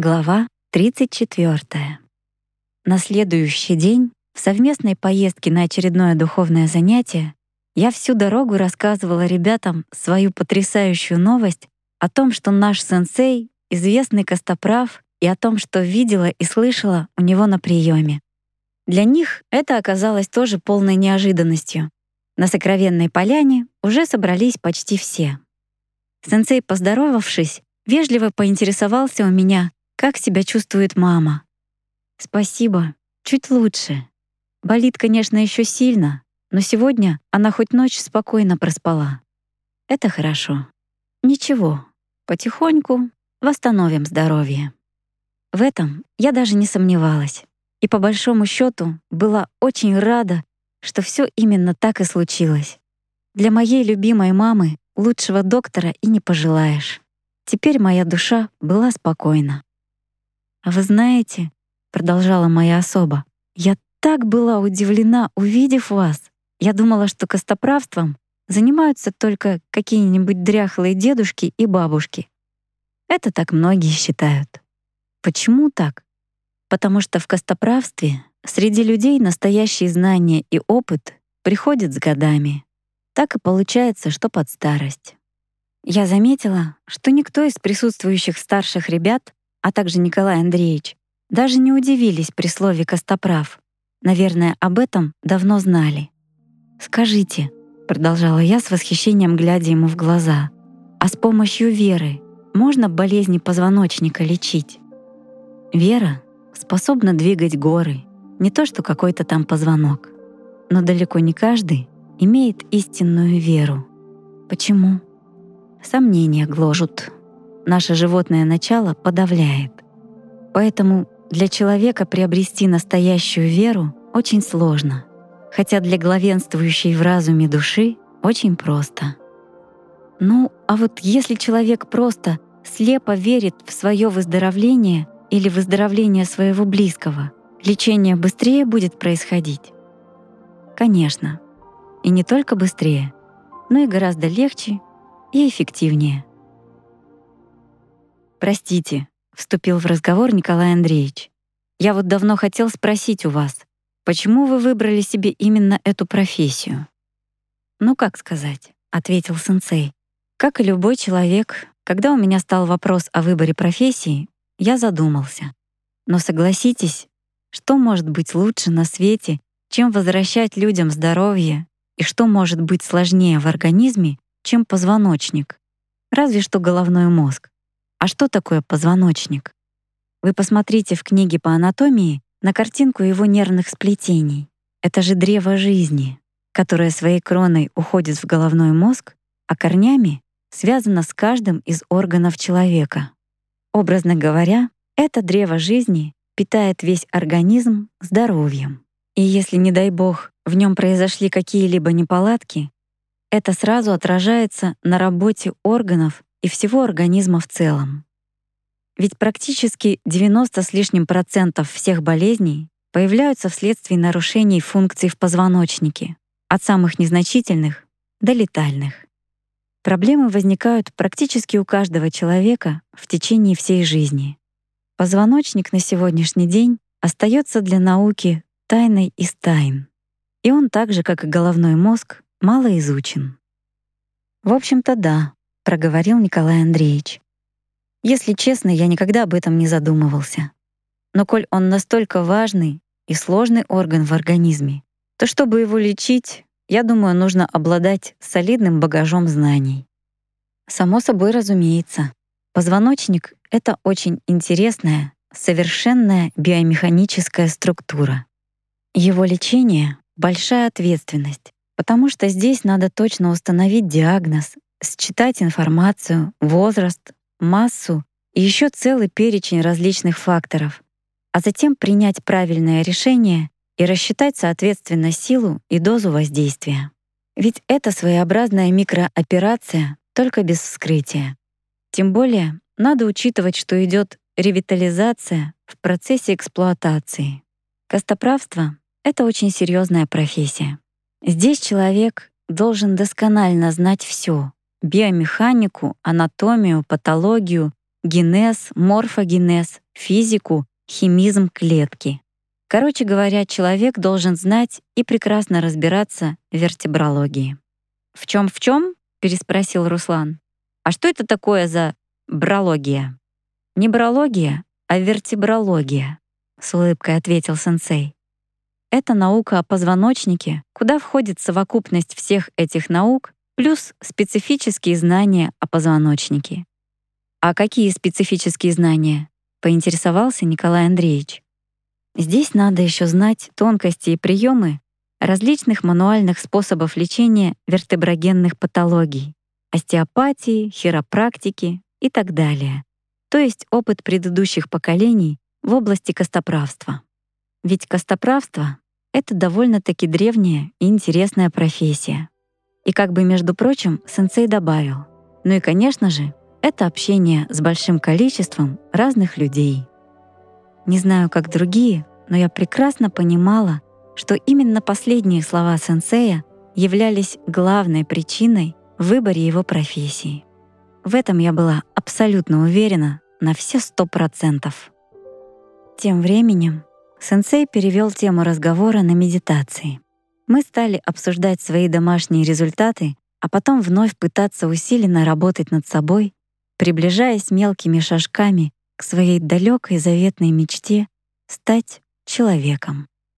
Глава 34. На следующий день, в совместной поездке на очередное духовное занятие, я всю дорогу рассказывала ребятам свою потрясающую новость о том, что наш сенсей — известный костоправ, и о том, что видела и слышала у него на приеме. Для них это оказалось тоже полной неожиданностью. На сокровенной поляне уже собрались почти все. Сенсей, поздоровавшись, вежливо поинтересовался у меня, как себя чувствует мама? Спасибо, чуть лучше. Болит, конечно, еще сильно, но сегодня она хоть ночь спокойно проспала. Это хорошо. Ничего, потихоньку восстановим здоровье. В этом я даже не сомневалась. И по большому счету была очень рада, что все именно так и случилось. Для моей любимой мамы лучшего доктора и не пожелаешь. Теперь моя душа была спокойна. «А вы знаете, — продолжала моя особа, — я так была удивлена, увидев вас. Я думала, что костоправством занимаются только какие-нибудь дряхлые дедушки и бабушки. Это так многие считают. Почему так? Потому что в костоправстве среди людей настоящие знания и опыт приходят с годами. Так и получается, что под старость. Я заметила, что никто из присутствующих старших ребят а также Николай Андреевич, даже не удивились при слове «костоправ». Наверное, об этом давно знали. «Скажите», — продолжала я с восхищением, глядя ему в глаза, «а с помощью веры можно болезни позвоночника лечить?» Вера способна двигать горы, не то что какой-то там позвонок. Но далеко не каждый имеет истинную веру. Почему? Сомнения гложут наше животное начало подавляет. Поэтому для человека приобрести настоящую веру очень сложно, хотя для главенствующей в разуме души очень просто. Ну, а вот если человек просто слепо верит в свое выздоровление или выздоровление своего близкого, лечение быстрее будет происходить? Конечно. И не только быстрее, но и гораздо легче и эффективнее. «Простите», — вступил в разговор Николай Андреевич. «Я вот давно хотел спросить у вас, почему вы выбрали себе именно эту профессию?» «Ну, как сказать», — ответил сенсей. «Как и любой человек, когда у меня стал вопрос о выборе профессии, я задумался. Но согласитесь, что может быть лучше на свете, чем возвращать людям здоровье, и что может быть сложнее в организме, чем позвоночник? Разве что головной мозг. А что такое позвоночник? Вы посмотрите в книге по анатомии на картинку его нервных сплетений. Это же древо жизни, которое своей кроной уходит в головной мозг, а корнями связано с каждым из органов человека. Образно говоря, это древо жизни питает весь организм здоровьем. И если, не дай бог, в нем произошли какие-либо неполадки, это сразу отражается на работе органов и всего организма в целом. Ведь практически 90 с лишним процентов всех болезней появляются вследствие нарушений функций в позвоночнике, от самых незначительных до летальных. Проблемы возникают практически у каждого человека в течение всей жизни. Позвоночник на сегодняшний день остается для науки тайной из тайн. И он так же, как и головной мозг, мало изучен. В общем-то, да, проговорил Николай Андреевич. Если честно, я никогда об этом не задумывался. Но коль он настолько важный и сложный орган в организме, то чтобы его лечить, я думаю, нужно обладать солидным багажом знаний. Само собой разумеется. Позвоночник — это очень интересная, совершенная биомеханическая структура. Его лечение — большая ответственность, потому что здесь надо точно установить диагноз считать информацию, возраст, массу и еще целый перечень различных факторов, а затем принять правильное решение и рассчитать соответственно силу и дозу воздействия. Ведь это своеобразная микрооперация, только без вскрытия. Тем более надо учитывать, что идет ревитализация в процессе эксплуатации. Костоправство — это очень серьезная профессия. Здесь человек должен досконально знать все, биомеханику, анатомию, патологию, генез, морфогенез, физику, химизм клетки. Короче говоря, человек должен знать и прекрасно разбираться в вертебрологии. «В чем в чем? переспросил Руслан. «А что это такое за брология?» «Не брология, а вертебрология», — с улыбкой ответил сенсей. Это наука о позвоночнике, куда входит совокупность всех этих наук плюс специфические знания о позвоночнике. А какие специфические знания? поинтересовался Николай Андреевич. Здесь надо еще знать тонкости и приемы различных мануальных способов лечения вертеброгенных патологий, остеопатии, хиропрактики и так далее. То есть опыт предыдущих поколений в области костоправства. Ведь костоправство — это довольно-таки древняя и интересная профессия. И как бы, между прочим, сенсей добавил, ну и, конечно же, это общение с большим количеством разных людей. Не знаю, как другие, но я прекрасно понимала, что именно последние слова сенсея являлись главной причиной в выборе его профессии. В этом я была абсолютно уверена на все сто процентов. Тем временем Сенсей перевел тему разговора на медитации. Мы стали обсуждать свои домашние результаты, а потом вновь пытаться усиленно работать над собой, приближаясь мелкими шажками к своей далекой заветной мечте стать человеком.